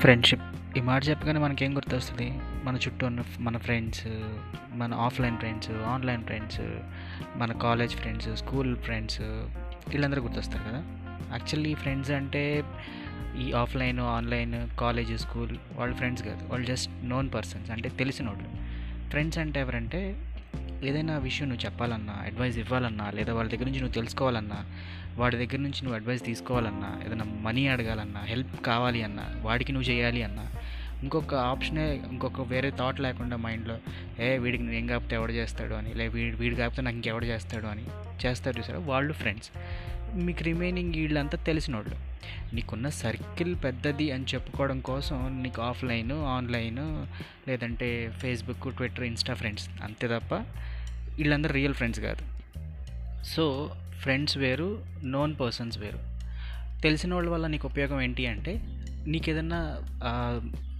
Friendship. ఈ మాట చెప్పగానే మనకేం గుర్తొస్తుంది? మన చుట్టూ ఉన్న మన ఫ్రెండ్స్ మన ఆఫ్లైన్ ఫ్రెండ్స్ ఆన్లైన్ ఫ్రెండ్స్ మన కాలేజ్ ఫ్రెండ్స్ స్కూల్ ఫ్రెండ్స్ వీళ్ళందరూ గుర్తొస్తారు కదా? యాక్చువల్లీ ఫ్రెండ్స్ అంటే ఈ ఆఫ్లైన్ ఆన్లైన్ కాలేజ్ స్కూల్ వాళ్ళ ఫ్రెండ్స్ కాదు. వాళ్ళు జస్ట్ నోన్ పర్సన్స్ అంటే తెలిసిన వాళ్ళు ఫ్రెండ్స్ అంటే ఎవరంటే ఏదైనా విషయం నువ్వు చెప్పాలన్నా అడ్వైస్ ఇవ్వాలన్నా లేదా వాళ్ళ దగ్గర నుంచి నువ్వు తెలుసుకోవాలన్నా వాడి దగ్గర నుంచి నువ్వు అడ్వైస్ తీసుకోవాలన్నా ఏదైనా మనీ అడగాలన్నా హెల్ప్ కావాలి అన్నా వాడికి నువ్వు చేయాలి అన్నా ఇంకొక ఆప్షనే ఇంకొక వేరే థాట్ లేకుండా మైండ్లో ఏ వీడికి నేను ఏం కాకపోతే ఎవడు చేస్తాడు అని లేదా వీడి వీడి కాకపోతే నాకు ఇంకెవడు చేస్తాడు అని చేస్తారు చూసారు? వాళ్ళు ఫ్రెండ్స్ మీకు రిమైనింగ్ వీళ్ళంతా తెలిసిన వాళ్ళు నీకున్న సర్కిల్ పెద్దది అని చెప్పుకోవడం కోసం నీకు ఆఫ్లైన్ ఆన్లైన్ లేదంటే ఫేస్బుక్ ట్విట్టర్ ఇన్స్టా ఫ్రెండ్స్ అంతే తప్ప వీళ్ళందరూ రియల్ ఫ్రెండ్స్ కాదు. సో ఫ్రెండ్స్ వేరు నోన్ పర్సన్స్ వేరు. తెలిసిన వాళ్ళ వల్ల నీకు ఉపయోగం ఏంటి అంటే నీకు ఏదన్నా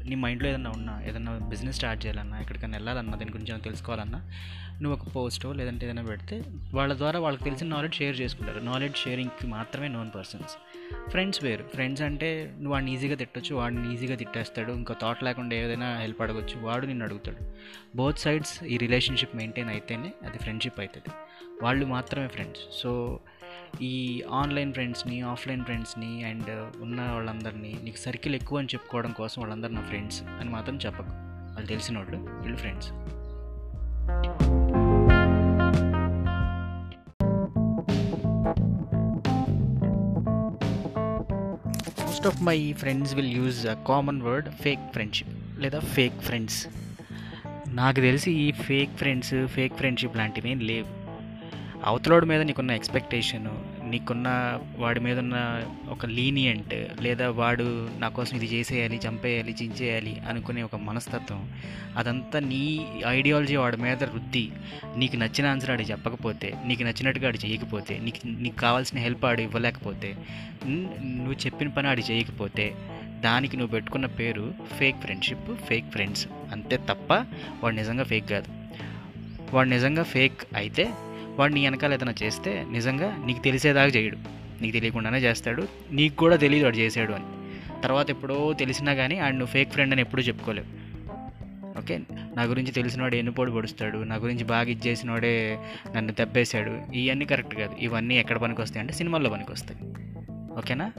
నీ మైండ్లో ఏదన్నా ఉన్నా ఏదన్నా బిజినెస్ స్టార్ట్ చేయాలన్నా ఎక్కడికైనా వెళ్ళాలన్నా దాని గురించి ఏమైనా తెలుసుకోవాలన్నా నువ్వు ఒక పోస్టో లేదంటే ఏదైనా పెడితే వాళ్ళ ద్వారా వాళ్ళకి తెలిసిన నాలెడ్జ్ షేర్ చేసుకుంటారు. నాలెడ్జ్ షేరింగ్కి మాత్రమే నోన్ పర్సన్స్ ఫ్రెండ్స్ వేరు. ఫ్రెండ్స్ అంటే నువ్వు వాడిని ఈజీగా తిట్టొచ్చు వాడిని ఈజీగా తిట్టేస్తాడు ఇంకా థాట్ లేకుండా ఏదైనా హెల్ప్ అడగొచ్చు వాడు నిన్ను అడుగుతాడు. బోత్ సైడ్స్ ఈ రిలేషన్షిప్ మెయింటైన్ అయితేనే అది ఫ్రెండ్షిప్ అవుతుంది వాళ్ళు మాత్రమే ఫ్రెండ్స్ సో ఈ ఆన్లైన్ ఫ్రెండ్స్ని ఆఫ్లైన్ ఫ్రెండ్స్ని అండ్ ఉన్న వాళ్ళందరినీ నీకు సర్కిల్ ఎక్కువ అని చెప్పుకోవడం కోసం వాళ్ళందరూ నా ఫ్రెండ్స్ అని మాత్రం చెప్పకు. వాళ్ళు తెలిసిన వాళ్ళు వీళ్ళు friends. Most of my friends will use a common word fake friendship లేదా ఫేక్ ఫ్రెండ్స్ నాకు తెలిసి ఈ ఫేక్ ఫ్రెండ్స్ ఫేక్ ఫ్రెండ్షిప్ లాంటివి ఏం లేవు. అవతలోడి మీద నీకున్న ఎక్స్పెక్టేషన్ నీకున్న వాడి మీద ఉన్న ఒక లీనియంట్ లేదా వాడు నా కోసం ఇది చేసేయాలి చంపేయాలి చించేయాలి అనుకునే ఒక మనస్తత్వం అదంతా నీ ఐడియాలజీ వాడి మీద రుద్ది నీకు నచ్చిన ఆన్సర్ ఆడి చెప్పకపోతే నీకు నచ్చినట్టుగా ఆడు చేయకపోతే నీకు నీకు కావాల్సిన హెల్ప్ ఆడు ఇవ్వలేకపోతే నువ్వు చెప్పిన పని ఆడు చేయకపోతే దానికి నువ్వు పెట్టుకున్న పేరు ఫేక్ ఫ్రెండ్షిప్ ఫేక్ ఫ్రెండ్స్ అంతే తప్ప వాడు నిజంగా ఫేక్ కాదు. వాడు నిజంగా ఫేక్ అయితే వాడు నీ వెనకాల ఏదైనా చేస్తే నిజంగా నీకు తెలిసేదాకా చేయడు. నీకు తెలియకుండానే చేస్తాడు. నీకు కూడా తెలియదు వాడు చేసాడు అని. తర్వాత ఎప్పుడో తెలిసినా కానీ ఆడు నువ్వు ఫేక్ ఫ్రెండ్ అని ఎప్పుడూ చెప్పుకోలేవు. ఓకే? నా గురించి తెలిసినవాడు ఎన్నుపోడు పొడుస్తాడు. నా గురించి బాగా ఇచ్చేసినవాడే నన్ను దెబ్బేశాడు. ఇవన్నీ కరెక్ట్ కాదు. ఇవన్నీ ఎక్కడ పనికి వస్తాయి అంటే సినిమాల్లో పనికి వస్తాయి ఓకేనా?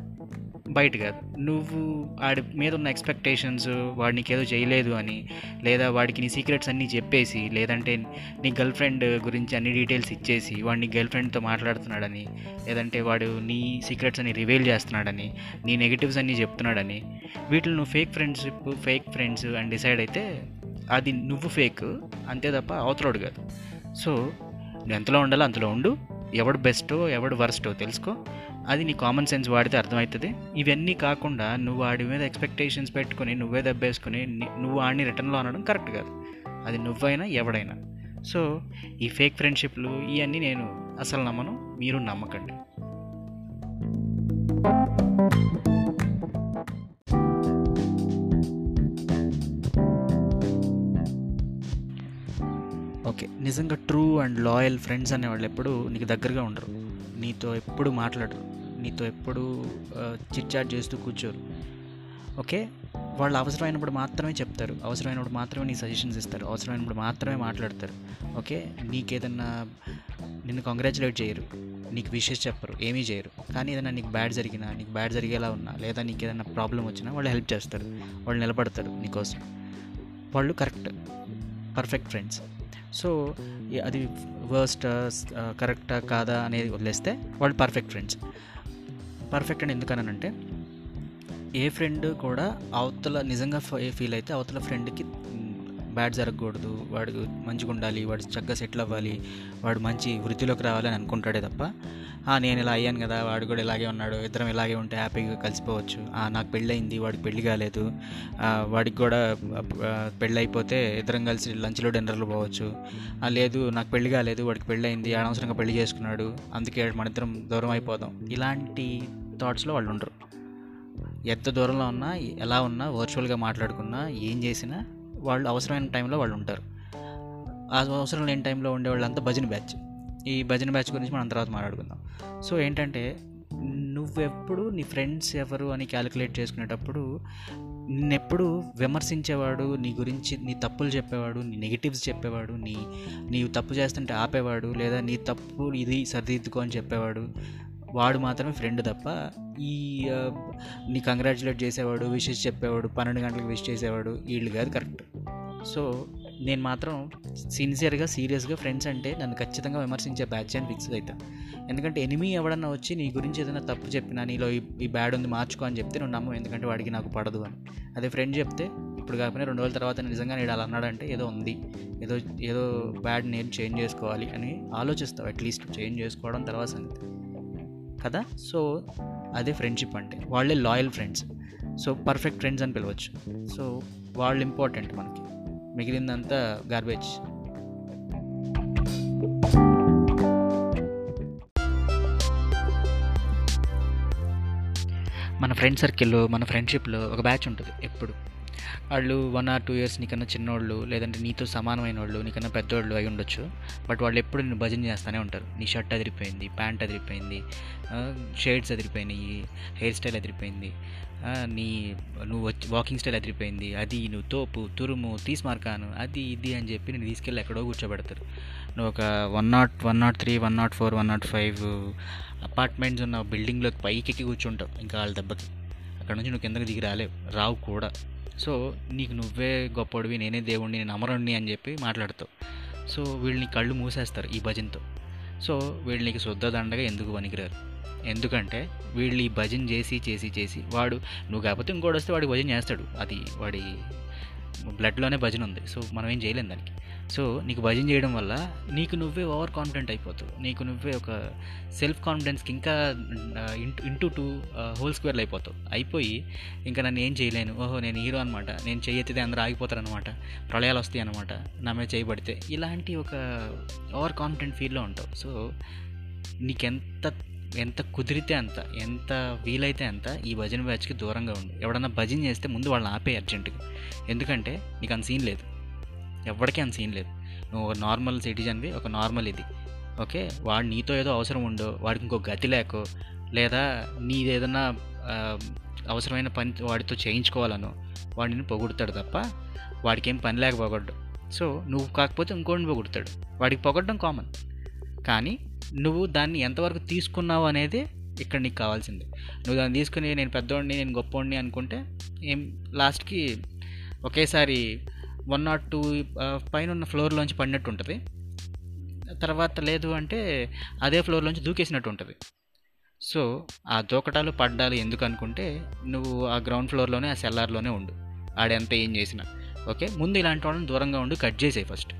బయట కాదు. నువ్వు వాడి మీద ఉన్న ఎక్స్పెక్టేషన్స్ వాడు నీకేదో చేయలేదు అని లేదా వాడికి నీ సీక్రెట్స్ అన్నీ చెప్పేసి లేదంటే నీ గర్ల్ ఫ్రెండ్ గురించి అన్ని డీటెయిల్స్ ఇచ్చేసి వాడు నీ గర్ల్ ఫ్రెండ్తో మాట్లాడుతున్నాడని లేదంటే వాడు నీ సీక్రెట్స్ అన్ని రివీల్ చేస్తున్నాడని నీ నెగిటివ్స్ అన్నీ చెప్తున్నాడని వీటిని నువ్వు ఫేక్ ఫ్రెండ్షిప్ ఫేక్ ఫ్రెండ్స్ అని డిసైడ్ అయితే అది నువ్వు ఫేక్ అంతే తప్ప అవతలోడు కాదు. సో నువ్వు ఎంతలో ఉండాలో అంతలో ఉండు. ఎవడు బెస్టో ఎవడు వర్స్టో తెలుసుకో. అది నీ కామన్ సెన్స్ వాడితే అర్థమవుతుంది. ఇవన్నీ కాకుండా నువ్వు వాడి మీద ఎక్స్పెక్టేషన్స్ పెట్టుకొని నువ్వే దెబ్బేసుకుని నువ్వు వాడిని రిటర్న్లో అనడం కరెక్ట్ కాదు. అది నువ్వైనా ఎవడైనా. సో ఈ ఫేక్ ఫ్రెండ్షిప్లు ఇవన్నీ నేను అసలు నమ్మను మీరు నమ్మకండి. ఓకే నిజంగా ట్రూ అండ్ లాయల్ ఫ్రెండ్స్ అనేవాళ్ళు ఎప్పుడు నీకు దగ్గరగా ఉండరు. నీతో ఎప్పుడు మాట్లాడరు. నీతో ఎప్పుడు చిట్ చాట్ చేస్తూ కూర్చోరు. ఓకే? వాళ్ళు అవసరమైనప్పుడు మాత్రమే చెప్తారు. అవసరమైనప్పుడు మాత్రమే నీ సజెషన్స్ ఇస్తారు. అవసరమైనప్పుడు మాత్రమే మాట్లాడతారు. ఓకే? నీకేదన్నా నిన్ను కంగ్రాచులేట్ చేయరు. నీకు విషెస్ చెప్పరు. ఏమీ చేయరు. కానీ ఏదైనా నీకు బ్యాడ్ జరిగినా నీకు బ్యాడ్ జరిగేలా ఉన్నా లేదా నీకు ఏదైనా ప్రాబ్లం వచ్చినా వాళ్ళు హెల్ప్ చేస్తారు. వాళ్ళు నిలబడతారు నీకోసం. వాళ్ళు కరెక్ట్ పర్ఫెక్ట్ ఫ్రెండ్స్ సో అది వర్స్ట్ కరెక్టా కాదా అనేది వదిలేస్తే వాళ్ళు పర్ఫెక్ట్ ఫ్రెండ్స్ పర్ఫెక్ట్ అని ఎందుకనంటే ఏ ఫ్రెండ్ కూడా అవతల నిజంగా ఫీల్ అయితే అవతల ఫ్రెండ్కి బ్యాడ్ జరగకూడదు వాడు మంచిగా ఉండాలి వాడు చక్కగా సెటిల్ అవ్వాలి వాడు మంచి వృత్తిలోకి రావాలని అనుకుంటాడే తప్ప నేను ఇలా అయ్యాను కదా వాడు కూడా ఇలాగే ఉన్నాడు ఇద్దరం ఇలాగే ఉంటే హ్యాపీగా కలిసిపోవచ్చు. నాకు పెళ్ళయింది వాడికి పెళ్ళి కాలేదు. వాడికి కూడా పెళ్ళి అయిపోతే ఇద్దరం కలిసి లంచ్లో డిన్నర్లు పోవచ్చు. లేదు నాకు పెళ్ళి కాలేదు వాడికి పెళ్ళి అయింది అనవసరంగా పెళ్ళి చేసుకున్నాడు అందుకే మన ఇద్దరం దూరం అయిపోదాం. ఇలాంటి థాట్స్లో వాళ్ళు ఉండరు. ఎంత దూరంలో ఉన్నా ఎలా ఉన్నా వర్చువల్గా మాట్లాడుకున్నా ఏం చేసినా వాళ్ళు అవసరమైన టైంలో వాళ్ళు ఉంటారు. ఆ అవసరం లేని టైంలో ఉండే వాళ్ళంతా భజన బ్యాచ్. ఈ భజన బ్యాచ్ గురించి మనం తర్వాత మాట్లాడుకుందాం. సో ఏంటంటే నువ్వెప్పుడు నీ ఫ్రెండ్స్ ఎవరు అని క్యాలిక్యులేట్ చేసుకునేటప్పుడు నిన్నెప్పుడు విమర్శించేవాడు నీ గురించి నీ తప్పులు చెప్పేవాడు నీ నెగిటివ్స్ చెప్పేవాడు నీ నీవు తప్పు చేస్తుంటే ఆపేవాడు లేదా నీ తప్పు ఇది సరిదిద్దుకో అని చెప్పేవాడు వాడు మాత్రమే ఫ్రెండ్ తప్ప ఈ నీ కంగ్రాచులేట్ చేసేవాడు విషెస్ చెప్పేవాడు పన్నెండు గంటలకు విష్ చేసేవాడు వీళ్ళు కాదు కరెక్ట్ సో నేను మాత్రం సిన్సియర్గా సీరియస్గా ఫ్రెండ్స్ అంటే నన్ను ఖచ్చితంగా విమర్శించే బ్యాచ్ అని ఫిక్స్ అవుతా ఎందుకంటే ఎనిమీ ఎవడన్నా వచ్చి నీ గురించి ఏదైనా తప్పు చెప్పినా నీలో ఈ ఈ బ్యాడ్ ఉంది మార్చుకో అని చెప్తే నువ్వు నమ్మవు ఎందుకంటే వాడికి నాకు పడదు అని. అదే ఫ్రెండ్ చెప్తే ఇప్పుడు కాకపోయినా రెండు రోజుల తర్వాత నిజంగా నేను అలా అన్నాడంటే ఏదో ఉంది ఏదో ఏదో బ్యాడ్ నేను చేంజ్ చేసుకోవాలి అని ఆలోచిస్తావు అట్లీస్ట్ చేంజ్ చేసుకోవడం తర్వాత సంగతి. కదా? సో అదే ఫ్రెండ్షిప్ అంటే. వాళ్ళే loyal friends so perfect friends అని పిలవచ్చు. సో వాళ్ళు ఇంపార్టెంట్ మనకి. మిగిలిందంతా గార్బేజ్ మన ఫ్రెండ్ సర్కిల్లో మన ఫ్రెండ్షిప్లో ఒక బ్యాచ్ ఉంటుంది ఎప్పుడు. వాళ్ళు వన్ ఆర్ టూ ఇయర్స్ నీకన్నా చిన్నోళ్ళు లేదంటే నీతో సమానమైన వాళ్ళు నీకన్నా పెద్దోళ్ళు అయి ఉండొచ్చు. బట్ వాళ్ళు ఎప్పుడు నేను భజన చేస్తూనే ఉంటారు. నీ షర్ట్ అదిరిపోయింది ప్యాంట్ అదిరిపోయింది షేడ్స్ అదిరిపోయినాయి హెయిర్ స్టైల్ అదిరిపోయింది. నీ నువ్వు వచ్చి వాకింగ్ స్టైల్ అదిరిపోయింది. అది నువ్వు తోపు తురుము తీసుమార్కాను అది ఇది అని చెప్పి నేను తీసుకెళ్ళి ఎక్కడో కూర్చోబెడతారు. నువ్వు ఒక one nought one nought three one nought four one nought five apartments ఉన్న బిల్డింగ్లోకి పైకి ఎక్కి కూర్చుంటావు. ఇంకా వాళ్ళ దెబ్బకి. అక్కడ నుంచి నువ్వు కిందకి దిగి రాలేవు. రావు కూడా. సో నీకు నువ్వే గొప్పడివి నేనే దేవుణ్ణి నేను అమరుణ్ణి అని చెప్పి మాట్లాడతావు. సో వీళ్ళని కళ్ళు మూసేస్తారు ఈ భజనతో. సో వీళ్ళు నీకు శుద్ధ దండగా ఎందుకు పనికిరారు? ఎందుకంటే వీళ్ళు ఈ భజన చేసి చేసి చేసి వాడు నువ్వు కాకపోతే ఇంకోటి వస్తే వాడికి భజన చేస్తాడు. అది వాడి బ్లడ్లోనే భజన ఉంది. సో మనం ఏం చేయలేం దానికి. సో నీకు భజన చేయడం వల్ల నీకు నువ్వే ఓవర్ కాన్ఫిడెంట్ అయిపోతావు. నీకు నువ్వే ఒక సెల్ఫ్ కాన్ఫిడెన్స్కి ఇంకా ఇంటూ ఇంటూ టూ హోల్ స్క్వేర్లు అయిపోతావు. అయిపోయి ఇంకా నన్ను ఏం చేయలేను. ఓహో నేను హీరో అనమాట నేను చెయ్యెత్తితే అందరూ ఆగిపోతారు అనమాట ప్రళయాలు వస్తాయి అనమాట నా మీద చేయబడితే. ఇలాంటి ఒక ఓవర్ కాన్ఫిడెంట్ ఫీల్లో ఉంటావు. సో నీకెంత ఎంత కుదిరితే అంత ఎంత వీలైతే అంత ఈ భజన బ్యాచ్కి దూరంగా ఉండు. ఎవడన్నా భజన చేస్తే ముందు వాళ్ళని ఆపే అర్జెంటుగా. ఎందుకంటే నీకు అంత సీన్ లేదు. ఎవరికి అంత సీన్ లేదు. నువ్వు ఒక నార్మల్ సిటిజన్వి ఒక నార్మల్ ఇది. ఓకే? వాడు నీతో ఏదో అవసరం ఉండో వాడికి ఇంకో గతి లేకో లేదా నీది ఏదన్నా అవసరమైన పని వాడితో చేయించుకోవాలనో వాడిని పొగుడతాడు తప్ప వాడికి ఏం పని లేక పొగడ్డు. సో నువ్వు కాకపోతే ఇంకోటిని పొగుడతాడు. వాడికి పొగడడం కామన్ కానీ నువ్వు దాన్ని ఎంతవరకు తీసుకున్నావు అనేది ఇక్కడ నీకు కావాల్సిందే. నువ్వు దాన్ని తీసుకుని నేను పెద్దోడిని నేను గొప్పోడిని అనుకుంటే ఏం లాస్ట్కి ఒకేసారి వన్ నాట్ టూ పైన ఉన్న ఫ్లోర్లోంచి పడినట్టు ఉంటుంది. తర్వాత లేదు అంటే అదే ఫ్లోర్లోంచి దూకేసినట్టు ఉంటుంది. సో ఆ దూకటాలు పడ్డాలు ఎందుకు అనుకుంటే నువ్వు ఆ గ్రౌండ్ ఫ్లోర్లోనే ఆ సెల్లార్లోనే ఉండు. ఆడెంత ఏం చేసినా. ఓకే? ముందు ఇలాంటి వాళ్ళని దూరంగా ఉండి కట్ చేసేయి ఫస్ట్.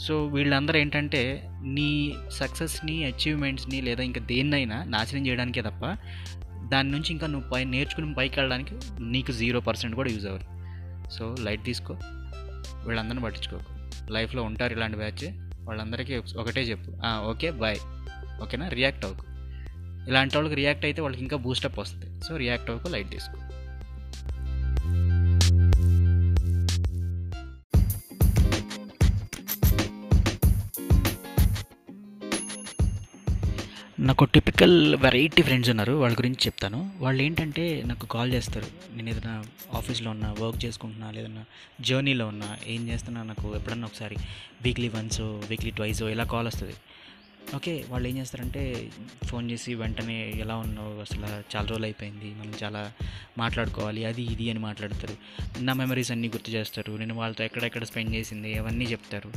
సో వీళ్ళందరూ ఏంటంటే నీ సక్సెస్ని అచీవ్మెంట్స్ని లేదా ఇంకా దేన్నైనా నాశనం చేయడానికే తప్ప దాని నుంచి ఇంకా నువ్వు పై నేర్చుకుని పైకి వెళ్ళడానికి నీకు జీరో పర్సెంట్ కూడా యూజ్ అవ్వదు. సో లైట్ తీసుకో. వీళ్ళందరిని పట్టించుకోకు. లైఫ్లో ఉంటారు ఇలాంటి బ్యాచ్. వాళ్ళందరికీ ఒకటే చెప్పు. Okay bye. ఓకేనా? రియాక్ట్ అవ్వకు. ఇలాంటి వాళ్ళకి రియాక్ట్ అయితే వాళ్ళకి ఇంకా బూస్టప్ వస్తుంది. సో రియాక్ట్ అవ్వకు లైట్ తీసుకో. నాకు టిపికల్ వెరైటీ ఫ్రెండ్స్ ఉన్నారు. వాళ్ళ గురించి చెప్తాను. వాళ్ళు ఏంటంటే నాకు కాల్ చేస్తారు. నేను ఏదైనా ఆఫీస్లో ఉన్నా వర్క్ చేసుకుంటున్నా లేదన్నా జర్నీలో ఉన్నా ఏం చేస్తున్నా నాకు ఎప్పుడన్నా ఒకసారి వీక్లీ వన్స్ వీక్లీ ట్వైస్ ఇలా కాల్ వస్తుంది. ఓకే వాళ్ళు ఏం చేస్తారంటే ఫోన్ చేసి వెంటనే ఎలా ఉన్నావు? అసలు చాలా రోజులు అయిపోయింది మనం చాలా మాట్లాడుకోవాలి అది ఇది అని మాట్లాడతారు. నా మెమరీస్ అన్నీ గుర్తు చేస్తారు. నేను వాళ్ళతో ఎక్కడెక్కడ స్పెండ్ చేసింది అవన్నీ చెప్తారు.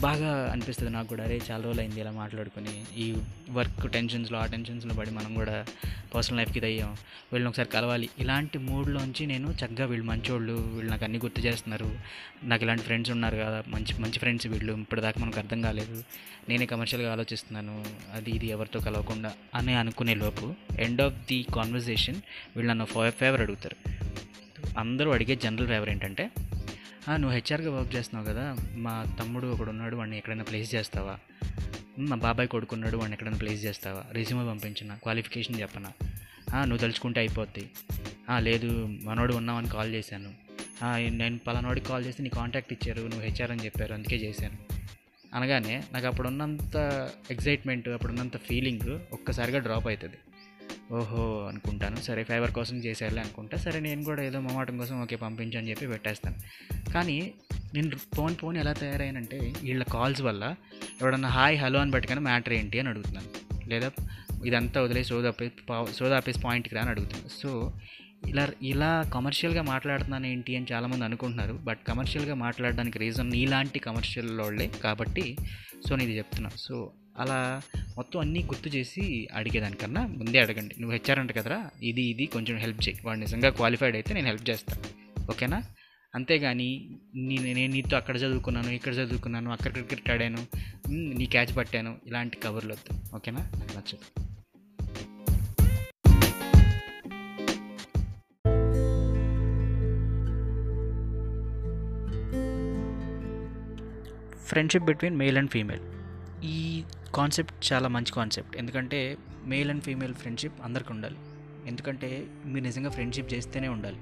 బాగా అనిపిస్తుంది నాకు కూడా. అరే చాలా రోజులు అయింది ఇలా మాట్లాడుకొని. ఈ వర్క్ టెన్షన్స్లో ఆ టెన్షన్స్లో పడి మనం కూడా పర్సనల్ లైఫ్కి ఇది వీళ్ళని ఒకసారి కలవాలి. ఇలాంటి మూడ్లోంచి నేను చక్కగా వీళ్ళు మంచోళ్ళు వీళ్ళు నాకు అన్నీ గుర్తు చేస్తున్నారు. నాకు ఇలాంటి ఫ్రెండ్స్ ఉన్నారు కదా మంచి మంచి ఫ్రెండ్స్ వీళ్ళు ఇప్పటిదాకా మనకు అర్థం కాలేదు. నేనే కమర్షియల్గా ఆలోచిస్తున్నాను అది ఇది ఎవరితో కలవకుండా అని అనుకునే లోపు ఎండ్ ఆఫ్ ది కాన్వర్జేషన్ వీళ్ళు నన్ను ఫేవర్ అడుగుతారు. అందరూ అడిగే జనరల్ ఫేవర్ ఏంటంటే నువ్వు హెచ్ఆర్గా వర్క్ చేస్తున్నావు కదా మా తమ్ముడు ఒకడు ఉన్నాడు వాడిని ఎక్కడైనా ప్లేస్ చేస్తావా? మా బాబాయ్ కొడుకున్నాడు వాడిని ఎక్కడైనా ప్లేస్ చేస్తావా? రెజ్యూమే పంపించిన క్వాలిఫికేషన్ చెప్పనా? నువ్వు తలుచుకుంటే అయిపోద్ది. లేదు మనోడు ఉన్నామని కాల్ చేశాను. నేను పలానోడికి కాల్ చేసి నీ కాంటాక్ట్ ఇచ్చారు నువ్వు హెచ్ఆర్ అని చెప్పారు అందుకే చేశాను. అనగానే నాకు అప్పుడున్నంత ఎగ్జైట్మెంట్ అప్పుడు ఉన్నంత ఫీలింగ్ ఒక్కసారిగా డ్రాప్ అవుతుంది ఓహో అనుకుంటాను. సరే ఫైబర్ కోసం చేసేయాలి అనుకుంటా. సరే నేను కూడా ఏదో మొమాటం కోసం ఓకే పంపించని చెప్పి పెట్టేస్తాను. కానీ నేను ఫోన్ ఫోన్ ఎలా తయారైనంటే వీళ్ళ కాల్స్ వల్ల ఎవడన్నా హాయ్ హలో అని పెట్టుకొని మ్యాటర్ ఏంటి అని అడుగుతున్నాను. లేదా ఇదంతా వదిలే సోదాపేసి సోదాపేసి పాయింట్కి రా అని అడుగుతున్నాను. సో ఇలా ఇలా కమర్షియల్గా మాట్లాడుతున్నాను ఏంటి అని చాలామంది అనుకుంటున్నారు. బట్ కమర్షియల్గా మాట్లాడడానికి రీజన్ నీలాంటి కమర్షియల్ వాళ్ళే కాబట్టి సో నేను ఇది చెప్తున్నా. సో అలా మొత్తం అన్నీ గుర్తు చేసి అడిగేదానికన్నా ముందే అడగండి. నువ్వు హెచ్ఆర్ అంట కదరా? ఇది ఇది కొంచెం హెల్ప్ చేయి. వాడు నిజంగా క్వాలిఫైడ్ అయితే నేను హెల్ప్ చేస్తాను ఓకేనా? అంతేగాని నేను నేను నీతో అక్కడ చదువుకున్నాను ఇక్కడ చదువుకున్నాను అక్కడ క్రికెట్ ఆడాను నీ క్యాచ్ పట్టాను ఇలాంటి కవర్లు వద్దు. ఓకేనా? నచ్చదు. Friendship between male and female ఈ కాన్సెప్ట్ చాలా మంచి కాన్సెప్ట్ ఎందుకంటే మేల్ అండ్ ఫీమేల్ ఫ్రెండ్షిప్ అందరికీ ఉండాలి ఎందుకంటే మీరు నిజంగా ఫ్రెండ్షిప్ చేస్తేనే ఉండాలి.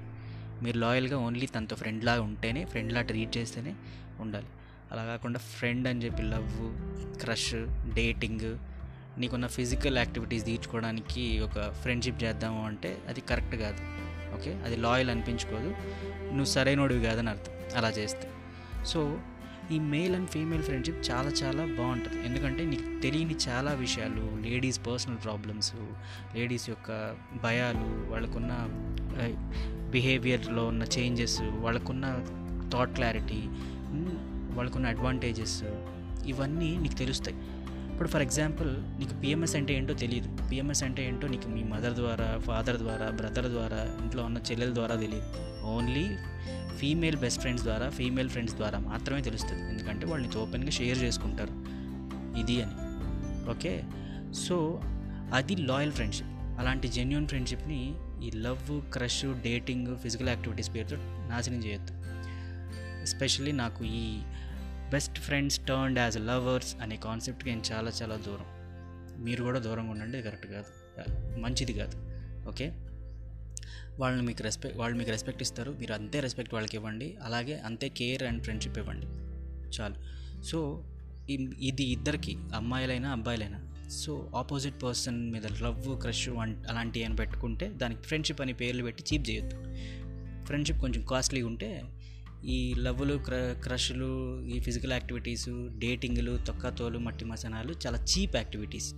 మీరు లాయల్గా ఓన్లీ తనతో ఫ్రెండ్లా ఉంటేనే ఫ్రెండ్లా ట్రీట్ చేస్తేనే ఉండాలి. అలా కాకుండా ఫ్రెండ్ అని చెప్పి లవ్ క్రష్ డేటింగ్ నీకున్న ఫిజికల్ యాక్టివిటీస్ తీర్చుకోవడానికి ఒక ఫ్రెండ్షిప్ చేద్దాము అంటే అది కరెక్ట్ కాదు. ఓకే? అది లాయల్ అనిపించుకోదు. నువ్వు సరైనోడివి కాదని అర్థం. అలా చేస్తే. సో ఈ మేల్ అండ్ ఫీమేల్ ఫ్రెండ్షిప్ చాలా చాలా బాగుంటుంది. ఎందుకంటే నీకు తెలియని చాలా విషయాలు లేడీస్ పర్సనల్ ప్రాబ్లమ్స్ లేడీస్ యొక్క భయాలు వాళ్ళకున్న బిహేవియర్లో ఉన్న చేంజెస్ వాళ్ళకున్న థాట్ క్లారిటీ వాళ్ళకున్న అడ్వాంటేజెస్ ఇవన్నీ నీకు తెలుస్తాయి. ఇప్పుడు ఫర్ ఎగ్జాంపుల్ నీకు పిఎంఎస్ అంటే ఏంటో తెలియదు పిఎంఎస్ అంటే ఏంటో నీకు మీ మదర్ ద్వారా ఫాదర్ ద్వారా బ్రదర్ ద్వారా ఇంట్లో ఉన్న చెల్లెల ద్వారా తెలియదు ఓన్లీ ఫీమేల్ బెస్ట్ ఫ్రెండ్స్ ద్వారా ఫీమేల్ ఫ్రెండ్స్ ద్వారా మాత్రమే తెలుస్తుంది. ఎందుకంటే వాళ్ళని ఓపెన్గా షేర్ చేసుకుంటారు. ఇది అని. ఓకే? సో అది లాయల్ ఫ్రెండ్షిప్ అలాంటి జెన్యున్ ఫ్రెండ్షిప్ని ఈ love crush dating physical activities పేరుతో నాశనం చేయొద్దు. ఎస్పెషల్లీ నాకు ఈ best friends turned as lovers అనే కాన్సెప్ట్కి నేను చాలా చాలా దూరం. మీరు కూడా దూరంగా ఉండండి కరెక్ట్ కాదు. మంచిది కాదు. ఓకే? వాళ్ళని మీకు రెస్పెక్ట్ వాళ్ళు మీకు రెస్పెక్ట్ ఇస్తారు. మీరు అంతే రెస్పెక్ట్ వాళ్ళకి ఇవ్వండి. అలాగే అంతే కేర్ అండ్ ఫ్రెండ్షిప్ ఇవ్వండి. చాలు. సో ఇది ఇద్దరికి అమ్మాయిలైనా అబ్బాయిలైనా. సో ఆపోజిట్ పర్సన్ మీద లవ్ క్రష్ అలాంటివి అని పెట్టుకుంటే దానికి ఫ్రెండ్షిప్ అని పేర్లు పెట్టి చీప్ చేయొద్దు. ఫ్రెండ్షిప్ కొంచెం కాస్ట్లీగా ఉంటే ఈ లవ్లు క్ర క్రష్లు ఈ ఫిజికల్ యాక్టివిటీస్ డేటింగ్లు తొక్కతోలు మట్టి మసనాలు చాలా చీప్ యాక్టివిటీస్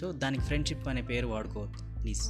సో దానికి ఫ్రెండ్షిప్ అనే పేరు వాడుకోవద్దు ప్లీజ్